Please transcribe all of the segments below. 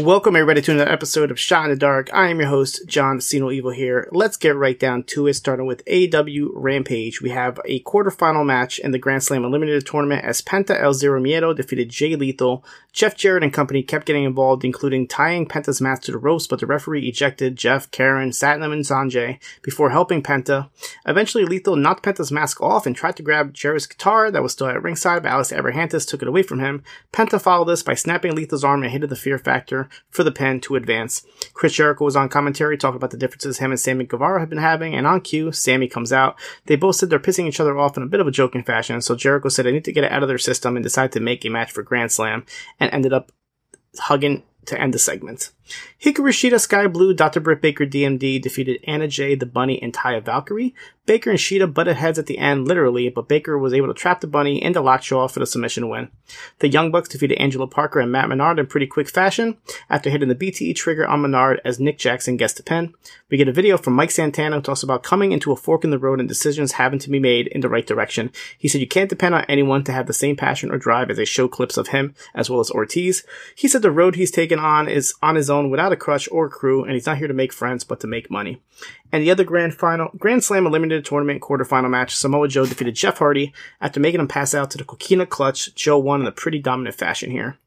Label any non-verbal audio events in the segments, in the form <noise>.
Welcome everybody to another episode of Shot in the Dark. I am your host, John Cena Evil here. Let's get right down to it, starting with AEW Rampage. We have a quarterfinal match in the Grand Slam Eliminator Tournament as Penta El Zero Miedo defeated Jay Lethal. Jeff Jarrett and company kept getting involved, including tying Penta's mask to the ropes, but the referee ejected Jeff, Karen, Satnam, and Sanjay before helping Penta. Eventually, Lethal knocked Penta's mask off and tried to grab Jarrett's guitar that was still at ringside, but Alex Abrahantes took it away from him. Penta followed this by snapping Lethal's arm and hitting the Fear Factor for the pen to advance. Chris Jericho was on commentary talking about the differences him and Sammy Guevara have been having, and on cue, Sammy comes out. They both said they're pissing each other off in a bit of a joking fashion, so Jericho said I need to get it out of their system and decide to make a match for Grand Slam, and ended up hugging to end the segment. Hikaru Shida, Skye Blue, Dr. Britt Baker, DMD defeated Anna Jay, the Bunny, and Taya Valkyrie. Baker and Shida butted heads at the end, literally, but Baker was able to trap the Bunny into lockjaw for the submission win. The Young Bucks defeated Angelo Parker and Matt Menard in pretty quick fashion after hitting the BTE trigger on Menard as Nick Jackson gets the pin. We get a video from Mike Santana who talks about coming into a fork in the road and decisions having to be made in the right direction. He said you can't depend on anyone to have the same passion or drive as they show clips of him as well as Ortiz. He said the road he's taken on is on his own without a crutch or crew, and he's not here to make friends, but to make money. And the other grand final, Grand Slam Eliminated Tournament quarterfinal match, Samoa Joe defeated Jeff Hardy after making him pass out to the Coquina Clutch. Joe won in a pretty dominant fashion here.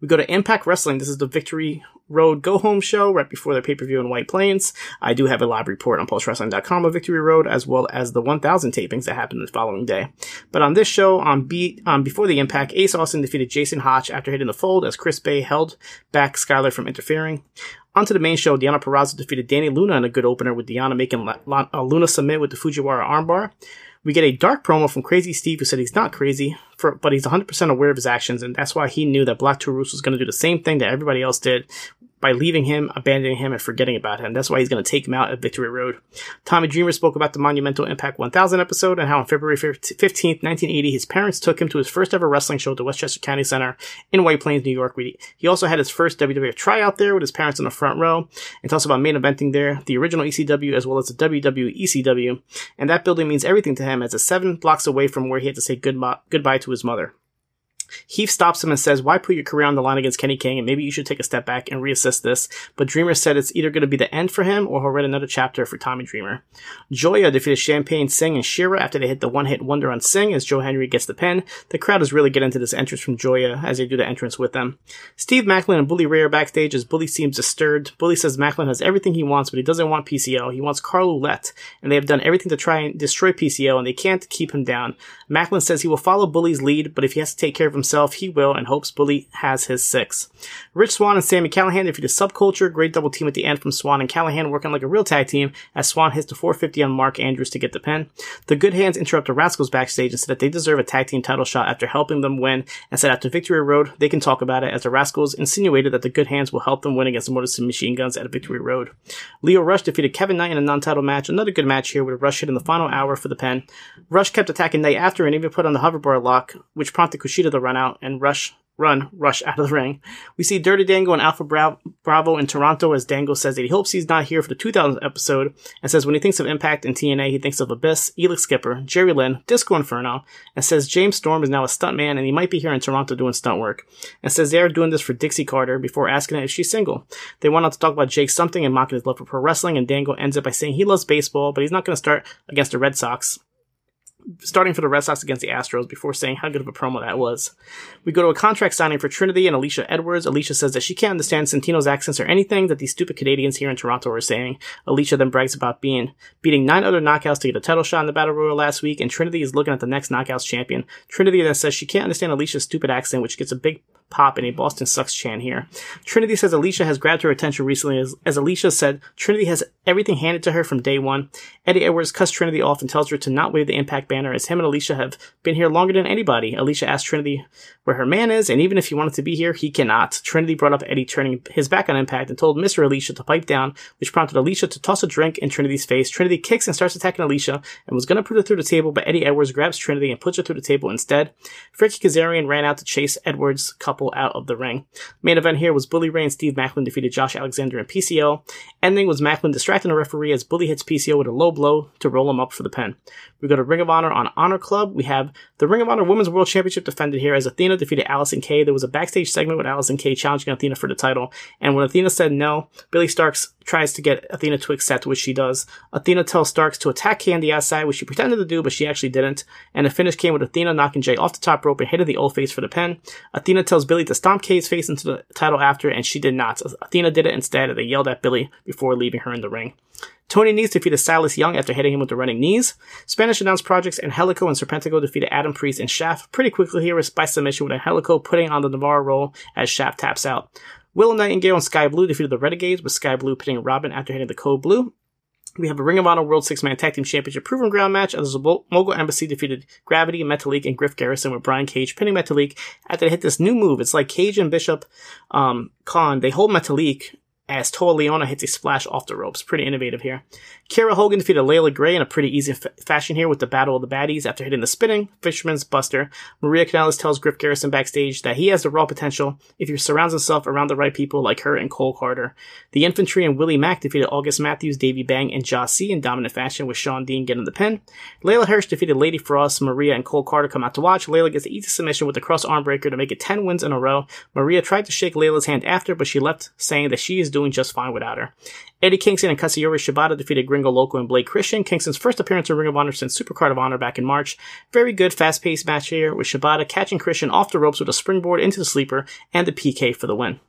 We go to Impact Wrestling. This is the Victory Road Go Home show right before the pay per view in White Plains. I do have a live report on POSTWrestling.com of Victory Road as well as the 1000 tapings that happened the following day. But on this show, on beat, um, before the Impact, Ace Austin defeated Jason Hotch after hitting the fold as Chris Bey held back Skyler from interfering. Onto the main show, Deonna Purrazzo defeated Dani Luna in a good opener with Deonna making La- La- uh, Luna submit with the Fujiwara armbar. We get a dark promo from Crazy Steve who said he's not crazy, for, but he's 100% aware of his actions, and that's why he knew that Black Taurus was going to do the same thing that everybody else did by leaving him, abandoning him, and forgetting about him. That's why he's going to take him out at Victory Road. Tommy Dreamer spoke about the Monumental Impact 1000 episode and how on February 15th, 1980, his parents took him to his first ever wrestling show at the Westchester County Center in White Plains, New York. He also had his first WWF tryout there with his parents in the front row and tells about main eventing there, the original ECW as well as the WWE ECW. And that building means everything to him as it's seven blocks away from where he had to say goodbye, goodbye to his mother. Heath stops him and says, Why put your career on the line against Kenny King? And maybe you should take a step back and reassess this. But Dreamer said it's either going to be the end for him or he'll write another chapter for Tommy Dreamer. Joya defeated Champagne, Singh, and Shera after they hit the one hit wonder on Singh as Joe Hendry gets the pin. The crowd is really getting into this entrance from Joya as they do the entrance with them. Steve Maclin and Bully Ray are backstage as Bully seems disturbed. Bully says Maclin has everything he wants, but he doesn't want PCO. He wants Carl Ouellet, and they have done everything to try and destroy PCO, and they can't keep him down. Maclin says he will follow Bully's lead, but if he has to take care of himself, he will, and hopes Bully has his six. Rich Swann and Sami Callihan defeated Subculture. Great double team at the end from Swann and Callihan, working like a real tag team as Swann hits the 450 on Mark Andrews to get the pin. The Good Hands interrupt the Rascals backstage and said that they deserve a tag team title shot after helping them win and said after Victory Road they can talk about it as the Rascals insinuated that the Good Hands will help them win against the City Machine Guns at Victory Road. Lio Rush defeated Kevin Knight in a non-title match. Another good match here with Rush hit in the final hour for the pin. Rush kept attacking Knight after and even put on the hoverboard lock, which prompted Kushida to run out and Rush run, rush <laughs> out of the ring. We see Dirty Dango and Alpha Bravo in Toronto as Dango says that he hopes he's not here for the 2000 episode and says when he thinks of Impact and TNA, he thinks of Abyss, Elix Skipper, Jerry Lynn, Disco Inferno, and says James Storm is now a stuntman and he might be here in Toronto doing stunt work. And says they are doing this for Dixie Carter before asking her if she's single. They went on to talk about Jake something and mocking his love for pro wrestling and Dango ends up by saying he loves baseball, but he's not going to start against the Red Sox starting for the Red Sox against the Astros before saying how good of a promo that was. We go to a contract signing for Trinity and Alisha Edwards. Alisha says that she can't understand Santino's accents or anything that these stupid Canadians here in Toronto are saying. Alisha then brags about being beating nine other knockouts to get a title shot in the Battle Royal last week, and Trinity is looking at the next knockouts champion. Trinity then says she can't understand Alisha's stupid accent, which gets a big pop in a Boston Sucks chant here. Trinity says Alisha has grabbed her attention recently as, as Alisha said Trinity has everything handed to her from day one. Eddie Edwards cuts Trinity off and tells her to not wave the impact banner as him and Alisha have been here longer than anybody. Alisha asks Trinity where her man is, and even if he wanted to be here, he cannot. Trinity brought up Eddie turning his back on Impact and told Mr. Alisha to pipe down, which prompted Alisha to toss a drink in Trinity's face. Trinity kicks and starts attacking Alisha and was going to put her through the table, but Eddie Edwards grabs Trinity and puts her through the table instead. Frankie Kazarian ran out to chase Edwards' couple couple out of the ring. Main event here was Bully Ray and Steve Maclin defeated Josh Alexander and PCO. Ending was Maclin distracting the referee as Bully hits PCO with a low blow to roll him up for the pin. We go to Ring of Honor on Honor Club. We have the Ring of Honor Women's World Championship defended here as Athena defeated Allysin Kay. There was a backstage segment with Allysin Kay challenging Athena for the title, and when Athena said no, Billie Starkz tries to get Athena to accept, which she does. Athena tells Starks to attack Kay on the outside, which she pretended to do, but she actually didn't. And the finish came with Athena knocking Jay off the top rope and hitting the old face for the pin. Athena tells Billie to stomp Kay's face into the title after, and she did not. Athena did it instead, and they yelled at Billie before leaving her in the ring. Tony needs Nese defeated Silas Young after hitting him with the running knees. Spanish announced projects and Helico and Serpentico defeated Adam Priest and Shaft pretty quickly here with by submission with Helico putting on the Navarro roll as Shaft taps out. Willow Nightingale and Skye Blue defeated the Renegades, with Skye Blue pinning Robin after hitting the Code Blue. We have a Ring of Honor World Six Man Tag Team Championship Proven Ground match as the Mogul Embassy defeated Gravity, Metalik, and Griff Garrison with Brian Cage pinning Metalik after they hit this new move. It's like Cage and Bishop um, Kaun. They hold Metalik as Toa Liona hits a splash off the ropes. Pretty innovative here. Kiera Hogan defeated Layla Gray in a pretty easy f- fashion here with the Battle of the Baddies after hitting the spinning Fisherman's Buster. Maria Kanellis tells Griff Garrison backstage that he has the raw potential if he surrounds himself around the right people like her and Cole Carter. The Infantry and Willie Mack defeated August Matthews, Davey Bang, and Josh C in dominant fashion with Shawn Dean getting the pin. Leyla Hirsch defeated Lady Frost, Maria, and Cole Carter come out to watch. Layla gets the easy submission with the cross arm breaker to make it 10 wins in a row. Maria tried to shake Leyla's hand after, but she left saying that she is doing just fine without her. Eddie Kingston and Katsuyori Shibata defeated Gringo Loco and Blake Christian. Kingston's first appearance in Ring of Honor since Supercard of Honor back in March. Very good, fast-paced match here with Shibata catching Christian off the ropes with a springboard into the sleeper and the PK for the win.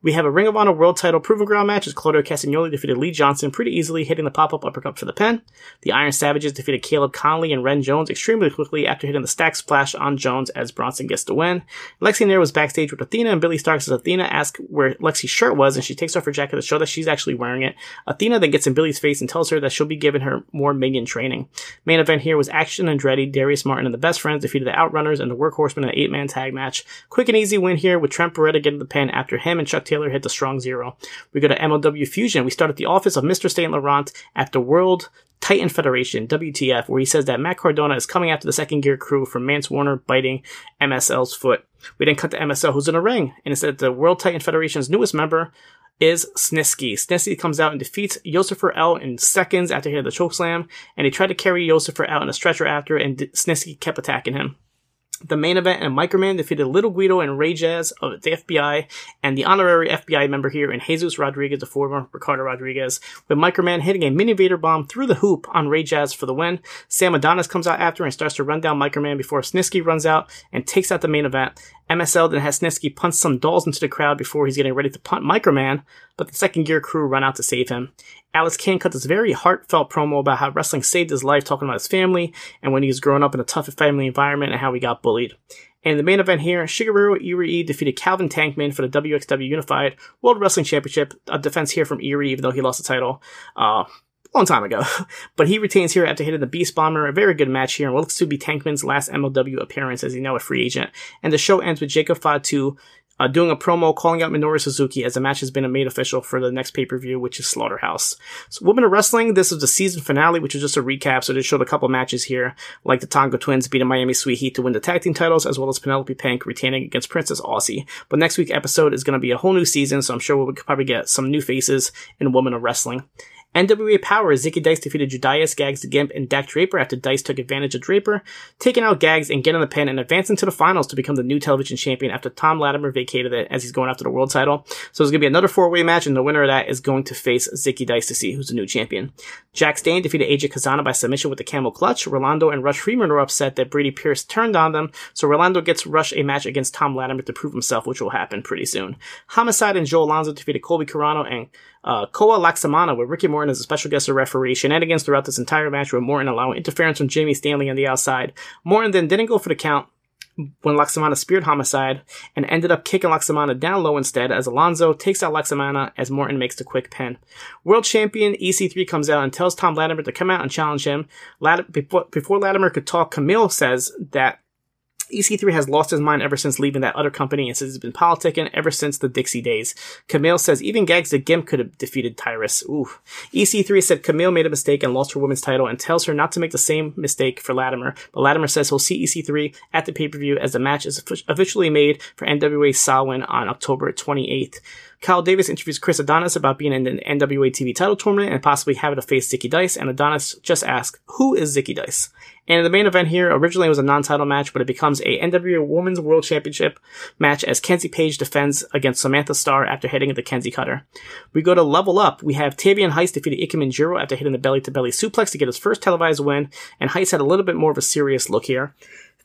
We have a Ring of Honor World Title Proven Ground match as Claudio Castagnoli defeated Lee Johnson pretty easily, hitting the pop-up uppercut for the pin. The Iron Savages defeated Caleb Conley and Ren Jones extremely quickly after hitting the stack splash on Jones as Bronson gets the win. Lexi Nair was backstage with Athena and Billie Starkz as Athena asks where Lexi's shirt was and she takes off her jacket to show that she's actually wearing it. Athena then gets in Billie's face and tells her that she'll be giving her more minion training. Main event here was Action Andretti, Darius Martin, and the Best Friends defeated the Outrunners and the Workhorsemen in an eight-man tag match. Quick and easy win here with Trent Beretta getting the pin after him and Chuck Taylor hit the strong zero. We go to MLW Fusion. We start at the office of Mr. Saint Laurent at the World Titan Federation, WTF, where he says that Matt Cardona is coming after the second gear crew for Mance Warner biting MSL's foot. We then cut to MSL, who's in a ring, and it said the World Titan Federation's newest member is Snitsky. Snitsky comes out and defeats Yosifer L in seconds after he had the chokeslam, and he tried to carry Yosifer out in a stretcher after, and Snitsky kept attacking him the main event and Microman defeated Little Guido and Ray Jazz of the FBI and the honorary FBI member here in Jesus Rodriguez, the former Ricardo Rodriguez, with Microman hitting a mini Vader bomb through the hoop on Ray Jazz for the win. Sam Adonis comes out after and starts to run down Microman before Snitsky runs out and takes out the main event. MSL then has Snitsky punch some dolls into the crowd before he's getting ready to punt Microman, but the second gear crew run out to save him. Alex Kane cut this very heartfelt promo about how wrestling saved his life, talking about his family and when he was growing up in a tough family environment and how he got bullied. And in the main event here, Shigeru Irie defeated Calvin Tankman for the WXW Unified World Wrestling Championship. A defense here from Irie, even though he lost the title. Uh, a long time ago. <laughs> but he retains here after hitting the Beast Bomber. A very good match here, and looks to be Tankman's last MLW appearance as he's now a free agent. And the show ends with Jacob Fatu uh, doing a promo calling out Minoru Suzuki as the match has been made official for the next pay-per-view, which is Slaughterhouse. So Women of Wrestling, this is the season finale, which is just a recap, so they showed a couple matches here, like the Tonga Twins beating Miami Sweet Heat to win the tag team titles, as well as Penelope Pink retaining against Princess Aussie. But next week episode is going to be a whole new season, so I'm sure we'll probably get some new faces in Women of Wrestling. NWA Powerrr, Zicky Dice defeated Judas, Gags, Gimp, and Dak Draper after Dice took advantage of Draper, taking out Gags and getting the pin and advancing to the finals to become the new television champion after Tom Latimer vacated it as he's going after the world title. So it's going to be another four-way match, and the winner of that is going to face Zicky Dice to see who's the new champion. Jack Stain defeated AJ Cazana by submission with the camel clutch. Rolando and Rush Freeman were upset that Brady Pierce turned on them, so Rolando gets Rush a match against Tom Latimer to prove himself, which will happen pretty soon. Homicide and Joe Alonzo defeated Colby Corino and uh, Koa Laxamana with Ricky Morton as a special guest of referee. Shenanigans throughout this entire match with Morton allowing interference from Jamie Stanley on the outside. Morton then didn't go for the count when Laxamana speared Homicide and ended up kicking Laxamana down low instead as Alonzo takes out Laxamana as Morton makes the quick pin. World champion EC3 comes out and tells Tom Latimer to come out and challenge him. Lat- before, before Latimer could talk, Camille says that EC3 has lost his mind ever since leaving that other company and says he's been politicking ever since the Dixie days. Camille says even Gags the Gimp could have defeated Tyrus. Ooh. EC3 said Camille made a mistake and lost her women's title and tells her not to make the same mistake for Latimer. But Latimer says he'll see EC3 at the pay-per-view as the match is officially made for NWA Samhain on October 28th. Kyle Davis interviews Chris Adonis about being in an NWA TV title tournament and possibly having to face Zicky Dice, and Adonis just asks, Who is Zicky Dice? And the main event here originally it was a non-title match, but it becomes a NWA Women's World Championship match as Kenzie Paige defends against Samantha Starr after hitting the Kenzie Cutter. We go to Level Up. We have Tavion Heights defeated Ikemen Jiro after hitting the belly-to-belly suplex to get his first televised win, and Heights had a little bit more of a serious look here.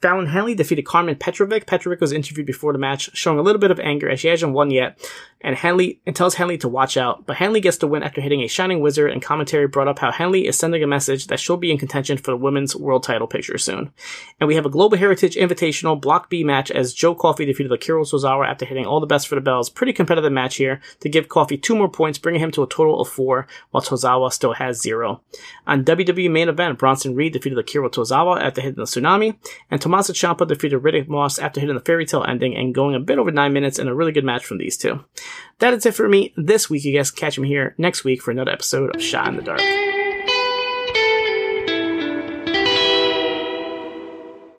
Fallon Henley defeated Karmen Petrovic. Petrovic was interviewed before the match, showing a little bit of anger as she hasn't won yet, and Henley and tells Henley to watch out. But Henley gets the win after hitting a Shining Wizard, and commentary brought up how Henley is sending a message that she'll be in contention for the women's world title picture soon. And we have a Global Heritage Invitational Block B match as Joe Coffey defeated Akira Tozawa after hitting all the best for the bells. Pretty competitive match here to give Coffey two more points, bringing him to a total of four, while Tozawa still has zero. On WWE main event, Bronson Reed defeated Akira Tozawa after hitting the tsunami, and Tommaso Ciampa defeated Riddick Moss after hitting the fairy tale ending and going a bit over nine minutes in a really good match from these two. That is it for me this week. You guys catch me here next week for another episode of Shot in the Dark.